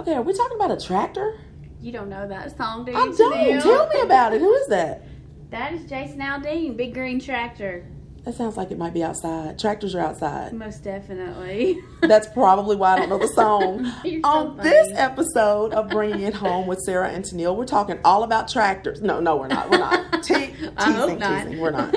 Okay, are we talking about a tractor? You don't know that song, do you? I don't. Janelle? Tell me about it. Who is that? That is Jason Aldean, Big Green Tractor. That sounds like it might be outside. Tractors are outside. Most definitely. That's probably why I don't know the song. So On funny. this episode of Bringing It Home with Sarah and Tennille, we're talking all about tractors. No, no, we're not. We're not. Te- teasing, I hope not. teasing. We're not.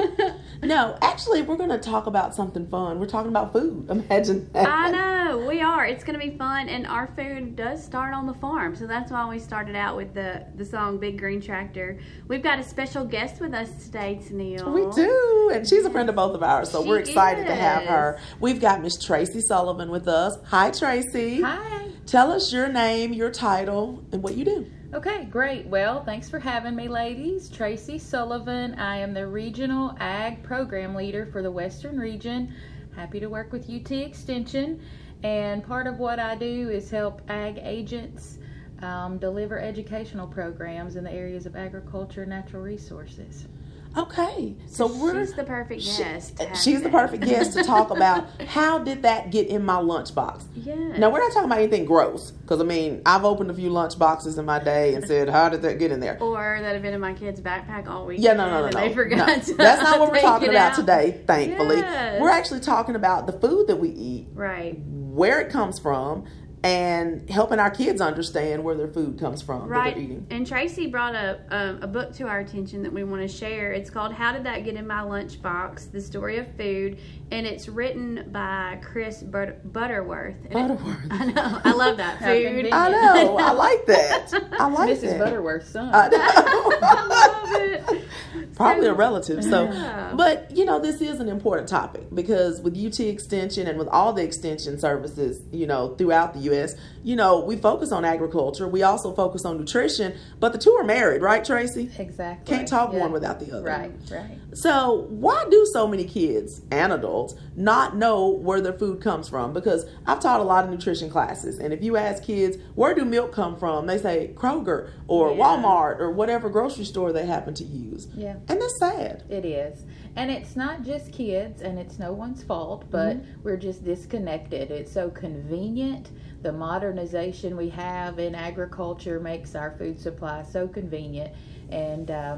No, actually, we're going to talk about something fun. We're talking about food. Imagine that. I know we are. It's going to be fun, and our food does start on the farm, so that's why we started out with the the song "Big Green Tractor." We've got a special guest with us today, Tennille. We do, and she's a friend of both of ours, so She we're excited to have her. We've got Miss Tracy Sullivan with us. Hi, Tracy. Hi. Tell us your name, your title, and what you do. Okay, great. Well, thanks for having me, ladies. Tracy Sullivan. I am the Regional Ag Program Leader for the Western Region. Happy to work with UT Extension. And part of what I do is help ag agents um, deliver educational programs in the areas of agriculture and natural resources. Okay, so we're She's the perfect she- guest. she's the perfect guest to talk about how did that get in my lunchbox. Yes. Now we're not talking about anything gross, because I mean I've opened a few lunch boxes in my day and said, "How did that get in there?" Or that have been in my kid's backpack all week. Yeah, no, no, no, and no. They forgot. No. To That's not what we're talking about out. today. Thankfully, Yes. we're actually talking about the food that we eat, Right. where it comes from, and helping our kids understand where their food comes from Right. they're eating. And Tracy brought a, um, a book to our attention that we want to share. It's called How Did That Get in My Lunchbox? The Story of Food. And it's written by Chris But- Butterworth. And it- Butterworth. I know. I love that. Food. I know. I like that. I like that. Mrs. that. Butterworth's son. I. I love it. Probably a relative. So, Yeah. but you know, this is an important topic because with UT Extension and with all the extension services, you know, throughout the U.S., you know, we focus on agriculture. We also focus on nutrition, but the two are married, right, Tracy? exactly. Can't talk Yeah. one without the other. Right, right. So, why do so many kids and adults not know where their food comes from? Because I've taught a lot of nutrition classes, and if you ask kids, where do milk come from? They say Kroger or Yeah. Walmart or whatever grocery store they happen to use. Yeah. And that's sad. It is. And it's not just kids, and it's no one's fault, but we're just disconnected. It's so convenient. The modernization we have in agriculture makes our food supply so convenient. And uh,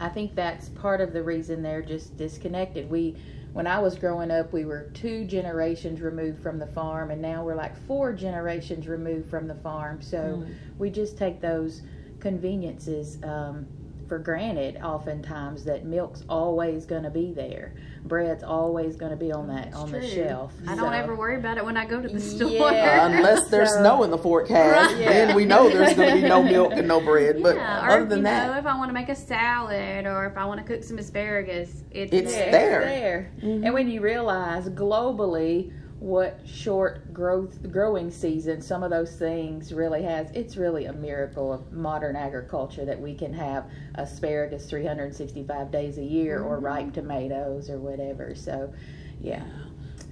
I think that's part of the reason they're just disconnected. We, when I was growing up, we were two generations removed from the farm, and now we're like four generations removed from the farm. So we just take those conveniences um, for granted oftentimes that milk's always going to be there bread's always going to be on that on the shelf I don't ever worry about it when I go to the store. Yeah. Uh, unless there's So- snow in the forecast, Right. then we know there's going to be no milk and no bread. But yeah, or other than you that, know, if I want to make a salad or if I want to cook some asparagus, it's, It's Yeah, there. It's there. Mhm. And when you realize globally what short growth growing season some of those things really has, it's really a miracle of modern agriculture that we can have asparagus 365 days a year or mm-hmm. ripe tomatoes or whatever. So, yeah.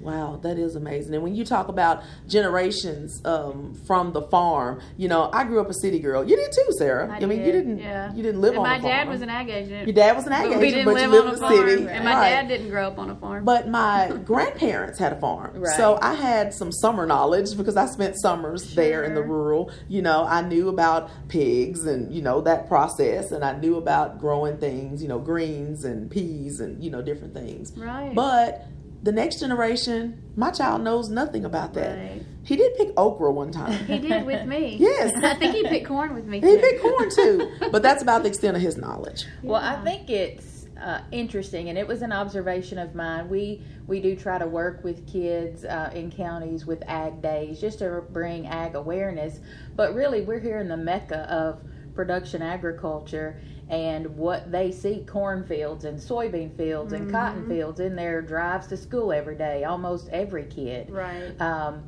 Wow, that is amazing. And when you talk about generations um, from the farm, you know, I grew up a city girl. You did too, Sarah. I mean, you did, didn't. yeah. You didn't live And on my a farm. dad was an ag agent. Your dad was an ag but agent, we didn't but live you lived on in a the farm, city. and my Right. dad didn't grow up on a farm. But my grandparents had a farm. Right. So I had some summer knowledge because I spent summers there in the rural. You know, I knew about pigs and, you know, that process. And I knew about growing things, you know, greens and peas and, you know, different things. right. But the next generation, my child knows nothing about that. Right. He did pick okra one time. he did with me. Yes. I think he picked corn with me He picked corn too. But that's about the extent of his knowledge. Well, I think it's uh, interesting, and it was an observation of mine. We we do try to work with kids uh, in counties with ag days just to bring ag awareness. But really, we're here in the mecca of production agriculture and what they see cornfields and soybean fields and cotton fields in their drives to school every day almost every kid Right. um,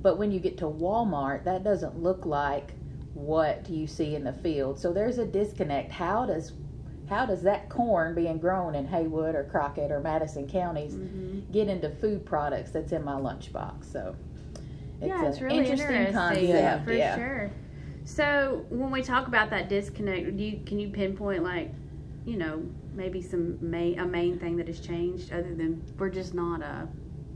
but when you get to Walmart, that doesn't look like what you see in the field. So there's a disconnect. How does how does that corn being grown in Haywood or Crockett or Madison counties Mm-hmm. get into food products that's in my lunchbox? So it's yeah, an it's really interesting, interesting. concept. Yeah, for yeah. sure. So when we talk about that disconnect, you can you pinpoint like, you know, maybe some main a main thing that has changed other than we're just not a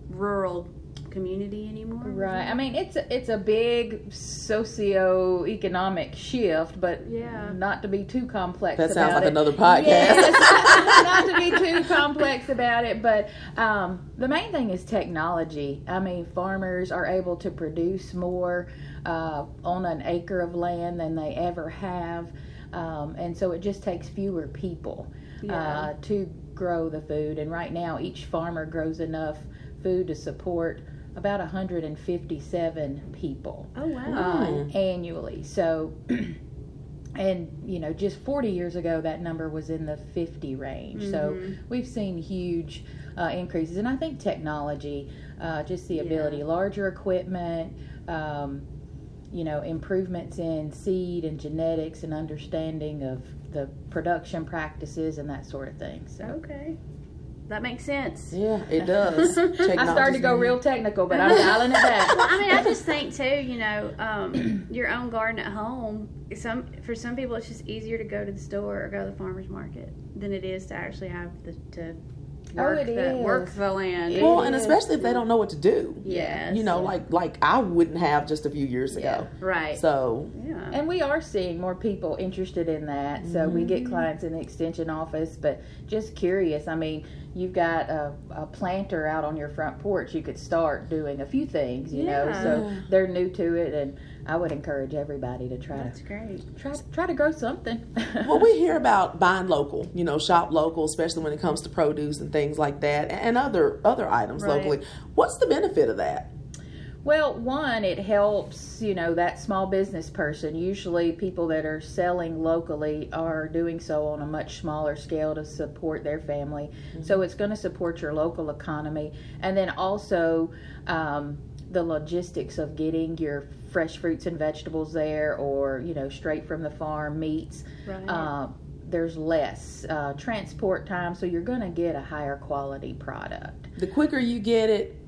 rural community anymore. Right. I mean, it's a, it's a big socio-economic shift, but Yeah. not to be too complex. That sounds about like it. another podcast. Yes, not to be too complex about it, but um, the main thing is technology. I mean, farmers are able to produce more uh, on an acre of land than they ever have, um, and so it just takes fewer people Yeah. uh, to grow the food. And right now, each farmer grows enough food to support about 157 people Oh wow. uh, annually. So, and you know, just 40 years ago, that number was in the 50 range. So Mhm. we've seen huge uh, increases, and I think technology, uh, just the ability, larger equipment. Um, you know, improvements in seed and genetics and understanding of the production practices and that sort of thing. So Okay. That makes sense. Yeah, it does. I started to go real technical, but I'm dialing it back. Well, I mean, I just think too, you know, um, your own garden at home. Some for some people, it's just easier to go to the store or go to the farmers market than it is to actually have the to work it the is. work the land. It Well, and especially if they don't know what to do. Yes. You know, like like I wouldn't have just a few years ago. right. So yeah. And we are seeing more people interested in that. So we Mm-hmm. get clients in the extension office, but just curious. I mean, you've got a, a planter out on your front porch. You could start doing a few things, you know. So they're new to it, and I would encourage everybody to try That's to great. try try to grow something. well, we hear about buying local, you know, shop local, especially when it comes to produce and things like that, and other other items Right. locally. What's the benefit of that? Well, one, it helps, you know, that small business person. Usually, people that are selling locally are doing so on a much smaller scale to support their family. So, it's going to support your local economy. And then also, um, the logistics of getting your fresh fruits and vegetables there or, you know, straight from the farm meats. Right. Uh, there's less uh, transport time, so you're going to get a higher quality product. The quicker you get it,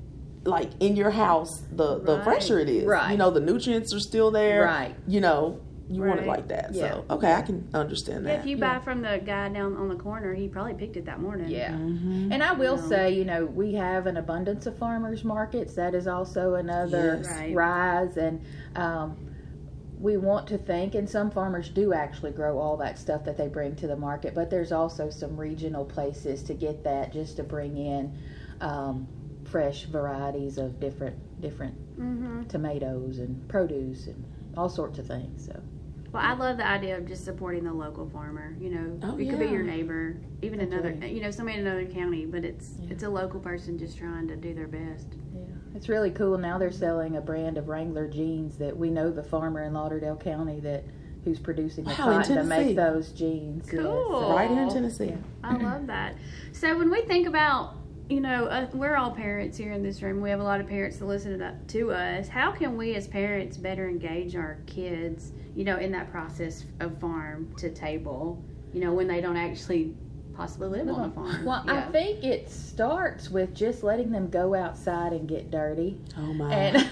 like in your house, the the Right. fresher it is. Right. You know, the nutrients are still there. Right. You know, you want it like that. Yeah. So okay, I can understand yeah, that. if you buy from the guy down on the corner, he probably picked it that morning. Yeah. Mhm. And I will No. say, you know, we have an abundance of farmers markets. That is also another Yes. Right. rise. And um, we want to think, and some farmers do actually grow all that stuff that they bring to the market, but there's also some regional places to get that just to bring in um, fresh varieties of different different Mm-hmm. tomatoes and produce and all sorts of things. So Well, I love the idea of just supporting the local farmer. You know, Oh, it could be your neighbor, even another, Agree. you know, somebody in another county, but it's Yeah. it's a local person just trying to do their best. yeah, it's really cool. Now they're selling a brand of Wrangler jeans that we know the farmer in Lauderdale County that who's producing the Wow, cotton to make those jeans. Yeah, Cool. so- right here in Tennessee. Yeah. I love that. So when we think about, you know, uh, we're all parents here in this room. We have a lot of parents that listen to, to us. How can we as parents better engage our kids, you know, in that process of farm to table, you know, when they don't actually possibly live on a farm? Well, I think it starts with just letting them go outside and get dirty. Oh my. And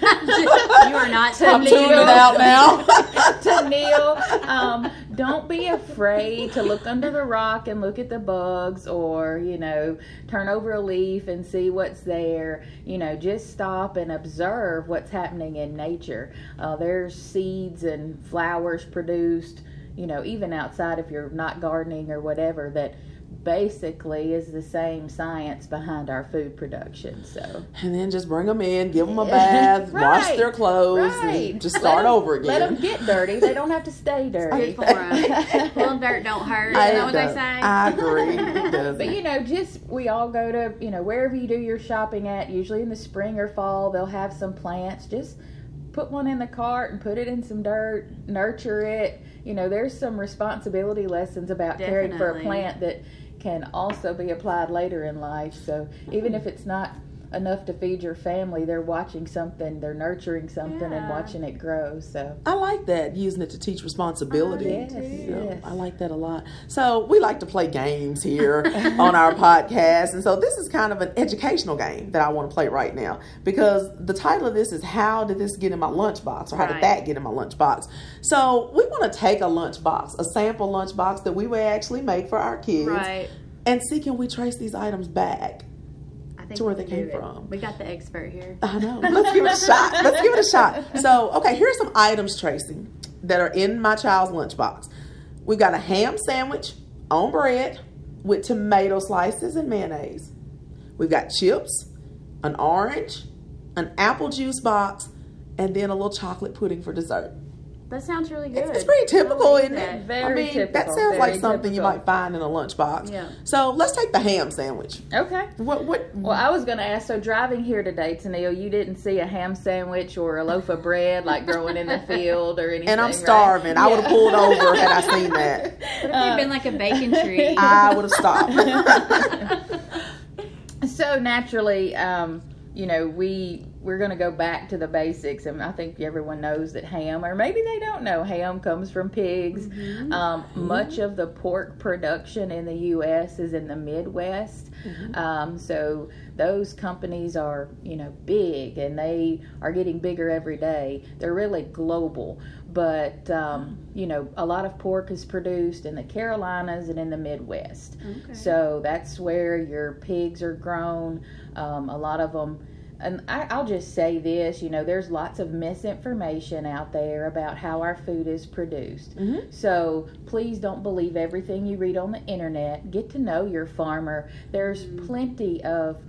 you are not to I'm kneel- tuning it out now. to kneel. Um, don't be afraid to look under the rock and look at the bugs, or you know, turn over a leaf and see what's there. You know, just stop and observe what's happening in nature. Uh, there's seeds and flowers produced. You know, even outside if you're not gardening or whatever that basically is the same science behind our food production so and then just bring them in, give them a bath, wash their clothes, Right. and just Let start 'em- over again. Let them get dirty. They don't have to stay dirty. Good for 'em. Pulling dirt don't hurt. I Is that what they don't- say? I agree. But you know, just we all go to you know wherever you do your shopping at. Usually in the spring or fall, they'll have some plants. Just put one in the cart and put it in some dirt. Nurture it. You know, there's some responsibility lessons about caring for a plant that can also be applied later in life. So even if it's not enough to feed your family, they're watching something, they're nurturing something, and watching it grow. So I like that using it to teach responsibility. Ah, yes, You know, yes. I like that a lot. So we like to play games here on our podcast, and so this is kind of an educational game that I want to play right now because the title of this is "How did this get in my lunchbox?" or "How Right. did that get in my lunchbox?" So we want to take a lunchbox, a sample lunchbox that we may actually make for our kids, Right. and see can we trace these items back. To where they came it. from. We got the expert here. I know. Let's give it a shot. Let's give it a shot. So, okay, here's some items, Tracy, that are in my child's lunchbox. We've got a ham sandwich on bread with tomato slices and mayonnaise. We've got chips, an orange, an apple juice box, and then a little chocolate pudding for dessert. That sounds really good. It's, it's pretty typical, I'll isn't that. it? I Very mean, that typical, sounds like very something you might find in a lunchbox. Yeah. So let's take the ham sandwich. Okay. What? What? Well, I was going to ask. So, driving here today, Tennille, you didn't see a ham sandwich or a loaf of bread like growing in the field or anything. and I'm right? starving. I would have pulled over had I seen that. What if there'd been like a bacon tree? I would have stopped. so naturally, um, you know, we we're going to go back to the basics, and I think everyone knows that ham, or maybe they don't know, ham comes from pigs. Um, much of the pork production in the U.S. is in the Midwest, um, so those companies are, you know, big, and they are getting bigger every day. They're really global, but um, you know, a lot of pork is produced in the Carolinas and in the Midwest. Okay. So that's where your pigs are grown. Um, a lot of them, and I, I'll just say this you know, there's lots of misinformation out there about how our food is produced. Mhm. So please don't believe everything you read on the internet. Get to know your farmer. There's plenty of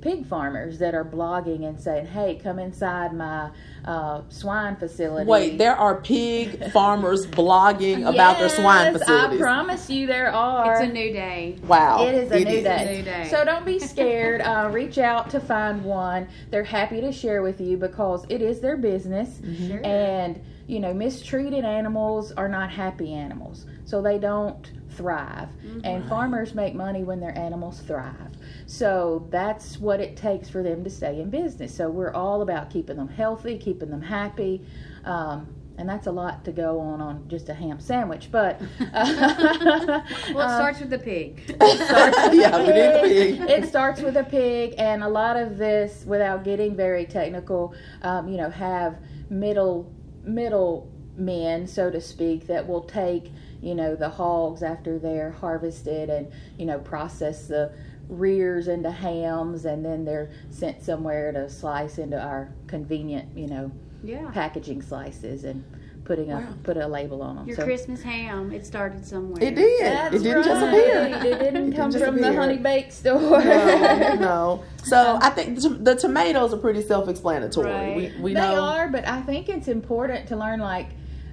pig farmers that are blogging and saying, hey, come inside my uh, swine facility. Wait, there are pig farmers blogging about their swine Yes, facilities. I promise you there are. It's a new day. wow, It is a new is. day. New day. So don't be scared. Uh, reach out to find one. They're happy to share with you because it is their business. Sure. And, you know, mistreated animals are not happy animals. So they don't thrive. And farmers make money when their animals thrive. So that's what it takes for them to stay in business. So we're all about keeping them healthy, keeping them happy. Um, and that's a lot to go on on just a ham sandwich, but Well, it uh, starts with the pig. starts with Yeah, we need the pig. pig. It starts with a pig, and a lot of this, without getting very technical, um, you know, have middle middle men, so to speak, that will take you know the hogs after they're harvested and you know process the rears into hams, and then they're sent somewhere to slice into our convenient you know Yeah. packaging slices and putting a put a label on them. Your So- Christmas ham, it started somewhere. It did. That's it didn't just right. appear. It didn't It come didn't from the honey bake store. no, no. So I think the, the tomatoes are pretty self-explanatory. Right. We, we they know. are, but I think it's important to learn. Like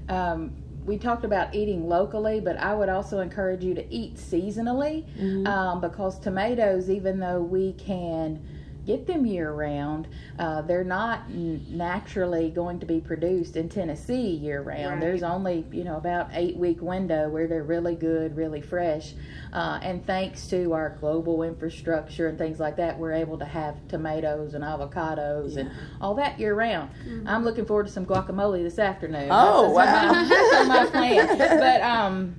um, we talked about eating locally, but I would also encourage you to eat seasonally Mhm. um, because tomatoes, even though we can get them year round, uh, they're not n- naturally going to be produced in Tennessee year round. Right. There's only you know about eight week window where they're really good, really fresh, uh, and thanks to our global infrastructure and things like that, we're able to have tomatoes and avocados and all that year round. I'm looking forward to some guacamole this afternoon. Oh, That's- wow. That's on my plan. But um,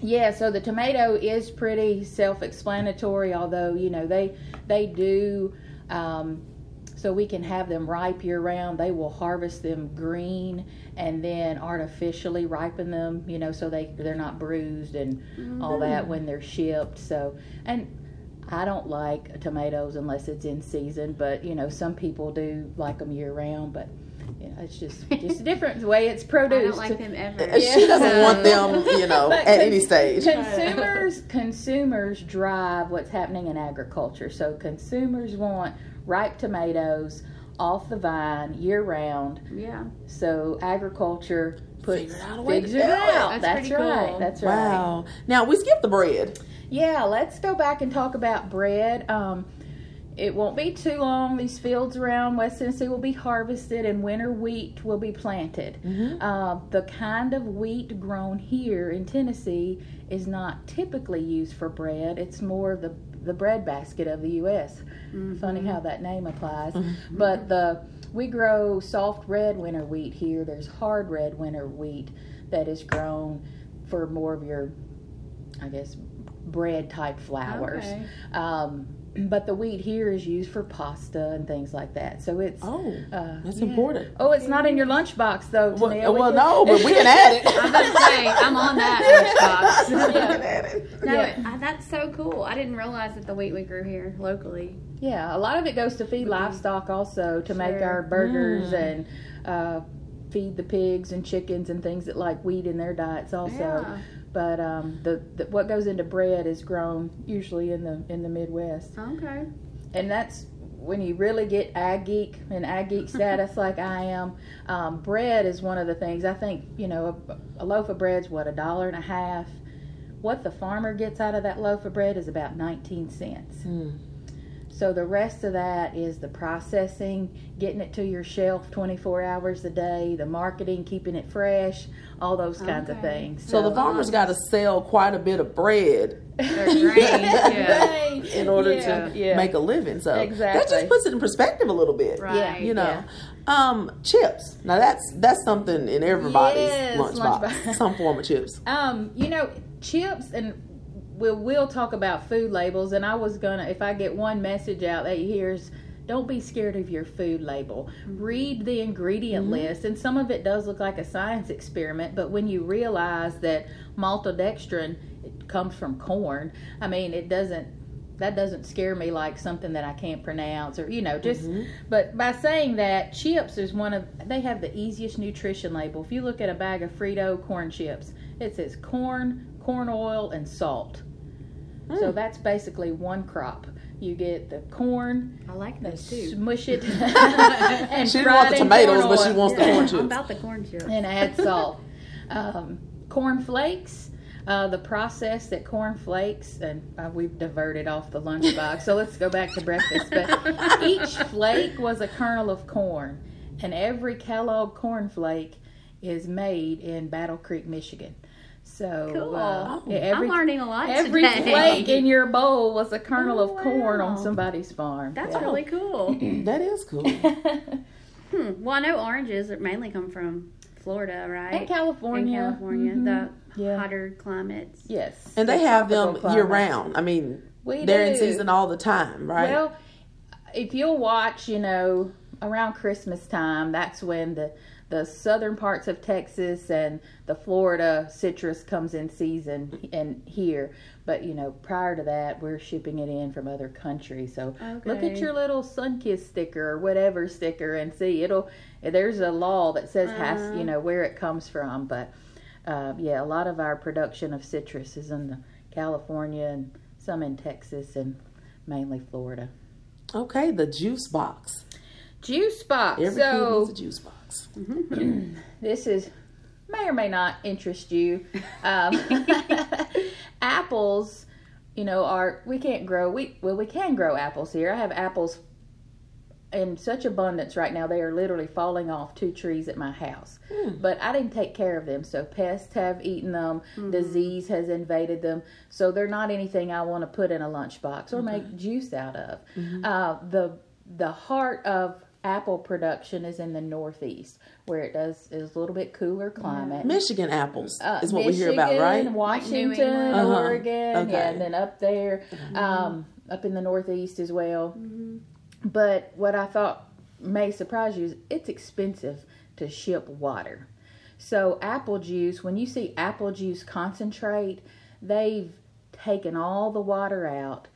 yeah. So the tomato is pretty self-explanatory, although you know they they do. Um, so we can have them ripe year round. They will harvest them green and then artificially ripen them, you know, so they they're not bruised and all that when they're shipped. So and I don't like tomatoes unless it's in season, but you know some people do like them year round. But you know, it's just just a different way it's I produced. don't like them ever. Uh, She doesn't want them, you know, at con- any stage. Consumers consumers drive what's happening in agriculture. So consumers want ripe tomatoes off the vine year round. Yeah. So agriculture puts Figured out a way to figures it it. out. That's That's, pretty right. cool. That's right. Wow. Now we skipped the bread. Yeah, let's go back and talk about bread. Um, it won't be too long. These fields around West Tennessee will be harvested, and winter wheat will be planted. Uh, the kind of wheat grown here in Tennessee is not typically used for bread. It's more the the bread basket of the U.S. Funny how that name applies. But the we grow soft red winter wheat here. There's hard red winter wheat that is grown for more of your, I guess, bread type flours. Okay. Um, but the wheat here is used for pasta and things like that. So it's Oh, uh, that's yeah. important. Oh, it's not in your lunchbox though. Well, Tanea. We well no, but we can add it. I was about to say I'm on that We lunchbox. can add it. No, Yeah. it, I, that's so cool. I didn't realize that the wheat we grew here locally. Yeah, a lot of it goes to feed livestock also to make our burgers Mm. and uh, feed the pigs and chickens and things that like wheat in their diets also. Yeah. But um, the, the what goes into bread is grown usually in the in the Midwest, Okay. and that's when you really get ag geek and ag geek status like I am. Um, bread is one of the things I think you know a, a loaf of bread's what a dollar and a half. What the farmer gets out of that loaf of bread is about nineteen cents. Mm. So the rest of that is the processing, getting it to your shelf 24 hours a day, the marketing, keeping it fresh, all those kinds of things. So the farmer's got to sell quite a bit of bread Their grains, yeah. in order Yeah, to yeah. make a living. So exactly. that just puts it in perspective a little bit. Right. Yeah, You know, um, chips. Now that's that's something in everybody's Yes, lunchbox. lunchbox. Some form of chips. Um, you know, chips and we'll we'll talk about food labels and I was gonna if I get one message out that here's don't be scared of your food label. Mm-hmm. Read the ingredient mm-hmm. list and some of it does look like a science experiment, but when you realize that maltodextrin it comes from corn, I mean it doesn't that doesn't scare me like something that I can't pronounce or you know just mm-hmm. but by saying that chips is one of they have the easiest nutrition label. If you look at a bag of Frito corn chips it says corn corn oil and salt so that's basically one crop you get the corn I like those too. smush it and She didn't want the tomatoes, but she oil. wants the Yeah, corn I'm about the corn chips. and add salt. um, corn flakes, uh, the process that corn flakes, and uh, we've diverted off the lunchbox, so let's go back to breakfast. But each flake was a kernel of corn, and every Kellogg corn flake is made in Battle Creek, Michigan. So Cool. uh, every I'm learning a lot every today. flake in your bowl was a kernel Oh, of corn on somebody's farm. That's Yeah. really cool. That is cool. Hmm. Well, I know oranges mainly come from Florida, right? And California. In California, Mhm. the Yeah. hotter climates. yes, And they the have them tropical year round. I mean, We they're in season all the time, right? Well, if you'll watch, you know, around Christmas time, that's when the the southern parts of Texas and the Florida citrus comes in season and here. But you know, prior to that, we're shipping it in from other countries. So look at your little Sunkist sticker or whatever sticker and see it'll. There's a law that says has Uh-huh. you know where it comes from, but uh, yeah, a lot of our production of citrus is in the California and some in Texas and mainly Florida. okay, the juice box. Juice box. Every kid needs a juice box. this is may or may not interest you. Um, apples, you know, are we can't grow. We well, we can grow apples here. I have apples in such abundance right now. They are literally falling off two trees at my house. But I didn't take care of them, so pests have eaten them. Disease has invaded them, so they're not anything I want to put in a lunchbox or make juice out of. Uh, the the heart of apple production is in the northeast, where it does is a little bit cooler climate. Michigan apples Uh, is what we hear about, right? Michigan, Washington, England. Uh-huh. Oregon, Okay. yeah, and then up there, um, up in the Northeast as well. But what I thought may surprise you is it's expensive to ship water. So apple juice, when you see apple juice concentrate, they've taken all the water out,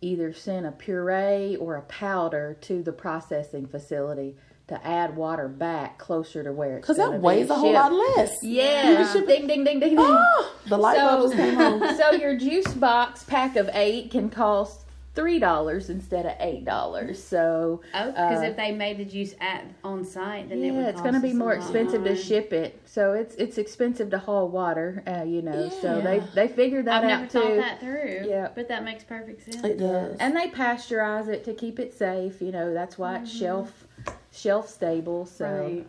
either sent a puree or a powder to the processing facility to add water back closer to where it's Because gonna that be weighs a whole lot less. Yeah. ship Ding ding ding ding ding. Oh, the light bulb just came on. so your juice box pack of eight can cost three dollars instead of eight dollars. So Oh, because uh, if they made the juice at on site, then it would yeah, it's going to be more expensive to ship it. So it's it's expensive to haul water, uh, you know. So they they figured that I've out never too. thought that through. Yeah. but that makes perfect sense. It does. And they pasteurize it to keep it safe. You know, that's why it's shelf shelf stable. So Right.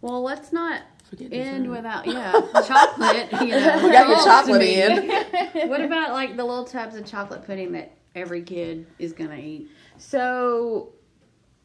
Well, let's not end without yeah chocolate. You know, We gotta get calls to chocolate in. what about like the little tubs of chocolate pudding that every kid is gonna eat? So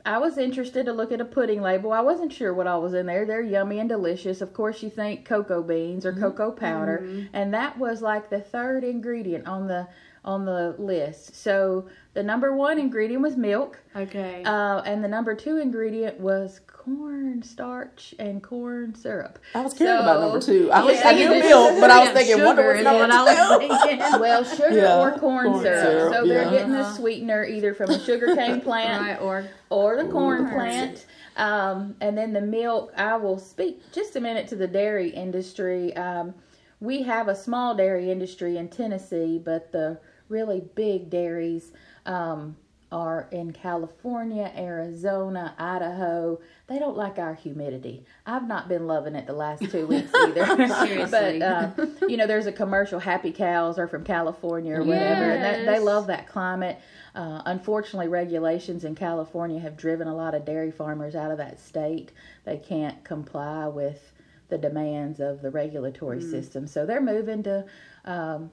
I was interested to look at a pudding label. I wasn't sure what all was in there. They're yummy and delicious. Of course, you think cocoa beans or mm-hmm. cocoa powder, mm-hmm. and that was like the third ingredient on the on the list. So the number one ingredient was milk, Okay. uh, and the number two ingredient was corn starch and corn syrup. I was caring about number two. I was Yeah, I knew milk, but I was thinking, wonder sugar what's is number what I was two. thinking. Well, sugar Yeah, or corn, corn syrup. syrup, So they're getting the Uh-huh. sweetener either from a sugarcane plant right, or or the corn Corn. plant. Um, and then the milk, I will speak just a minute to the dairy industry. Um, we have a small dairy industry in Tennessee, but the really big dairies um, are in California, Arizona, Idaho. They don't like our humidity. I've not been loving it the last two weeks either. Seriously. but uh, you know, there's a commercial. Happy cows are from California or whatever, and that, they love that climate. Uh, unfortunately, regulations in California have driven a lot of dairy farmers out of that state. They can't comply with the demands of the regulatory system, so they're moving to um,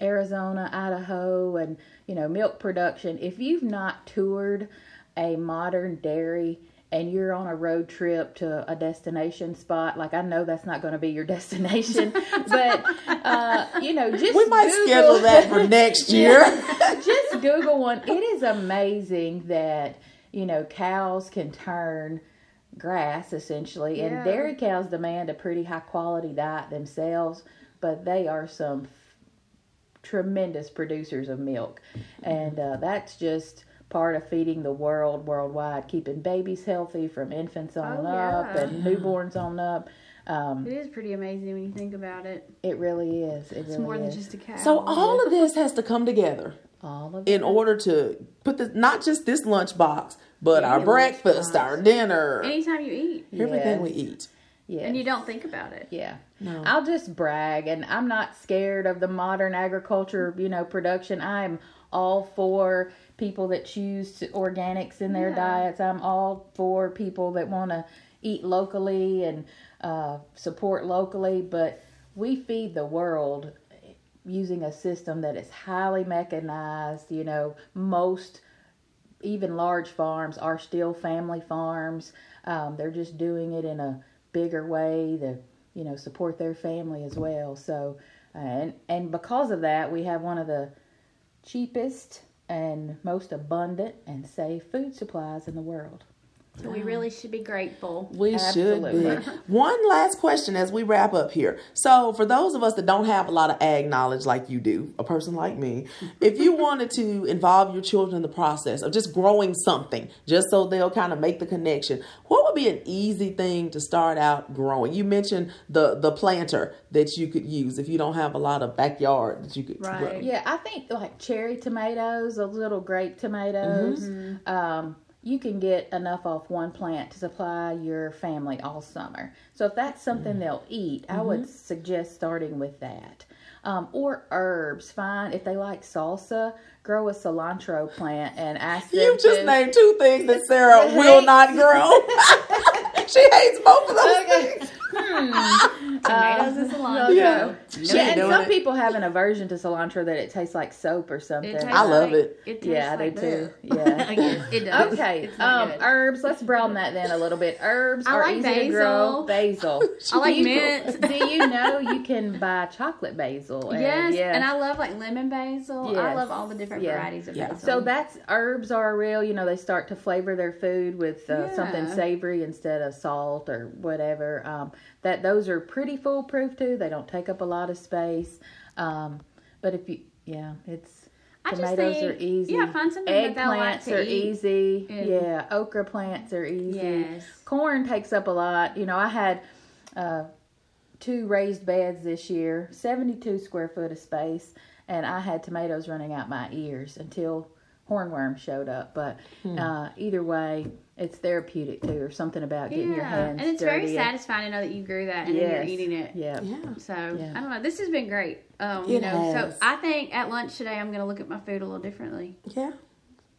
Arizona, Idaho, and you know milk production. If you've not toured a modern dairy and you're on a road trip to a destination spot, like I know that's not going to be your destination, but uh, you know just We might Google- schedule that for next year. just Google one. It is amazing that you know cows can turn grass essentially, and dairy cows demand a pretty high quality diet themselves, but they are some tremendous producers of milk, and uh, that's just part of feeding the world worldwide, keeping babies healthy from infants on Oh, up yeah. and newborns on up. Um, it is pretty amazing when you think about it. it really is. It It's really more than just a cow. so all of this has to come together all of in it. order to put this not just this lunch box, but our breakfast, lunchbox. our dinner, anytime you eat, everything Yes. we eat. Yes. and you don't think about it. Yeah. No. I'll just brag and I'm not scared of the modern agriculture, you know, production. I'm all for people that choose organics in their Yeah. diets. I'm all for people that want to eat locally and uh, support locally, but we feed the world using a system that is highly mechanized, you know, most even large farms are still family farms. Um, they're just doing it in a bigger way to, you know, support their family as well. So, uh, and and because of that, we have one of the cheapest and most abundant and safe food supplies in the world. So we really should be grateful. We Absolutely. should be. One last question as we wrap up here. So, for those of us that don't have a lot of ag knowledge like you do, a person like me, if you wanted to involve your children in the process of just growing something, just so they'll kind of make the connection, what would be an easy thing to start out growing? You mentioned the the planter that you could use if you don't have a lot of backyard that you could Right. grow. Yeah, I think like cherry tomatoes, those little grape tomatoes. Um, you can get enough off one plant to supply your family all summer. So if that's something they'll eat, I would suggest starting with that. Um, or herbs, fine. If they like salsa, grow a cilantro plant and ask them You just to- named two things that Sarah will not grow. she hates both of those Okay. things. Hmm. Tomatoes and cilantro. Yeah. She Yeah, and some it. people have an aversion to cilantro that it tastes like soap or something. I love like- it. It yeah, like they do. bleh. Yeah. I guess it does. Okay, It's um, good. herbs. Let's broaden that then a little bit. Herbs I are like easy to grow. Basil. I like Do mint. Do you know you can buy chocolate basil? And, Yes, yeah. and I love like lemon basil. I love all the different Yeah. varieties of Yeah. basil. so that's herbs are real. You know, they start to flavor their food with uh, something savory instead of salt or whatever. Um, that those are pretty foolproof too. They don't take up a lot of space. Um, but if you, yeah, it's I just tomatoes are easy. yeah, find something that they'll like Eggplants to are eat. easy. And- yeah, okra plants are easy. yes. corn takes up a lot. You know, I had uh, two raised beds this year, 72 square foot of space, and I had tomatoes running out my ears until hornworm showed up. But Hmm. uh, either way, it's therapeutic too, or something about getting your Yeah, hands and it's dirty. very satisfying to know that you grew that and Yes. you're eating it. Yeah. Yeah. So Yeah. I don't know. This has been great. Um, you know, has. so I think at lunch today I'm going to look at my food a little differently. Yeah.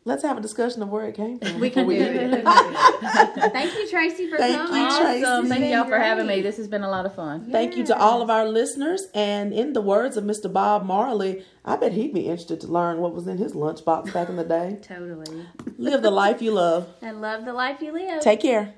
Let's have a discussion of where it came from. We can do it. Thank you, Tracy, for Thank coming. you, Tracy. Awesome. Thank y'all for having me. This has been a lot of fun. Thank you to all of our listeners. And in the words of Mr. Bob Marley, I bet he'd be interested to learn what was in his lunchbox back in the day. Totally. Live the life you love. And love the life you live. Take care.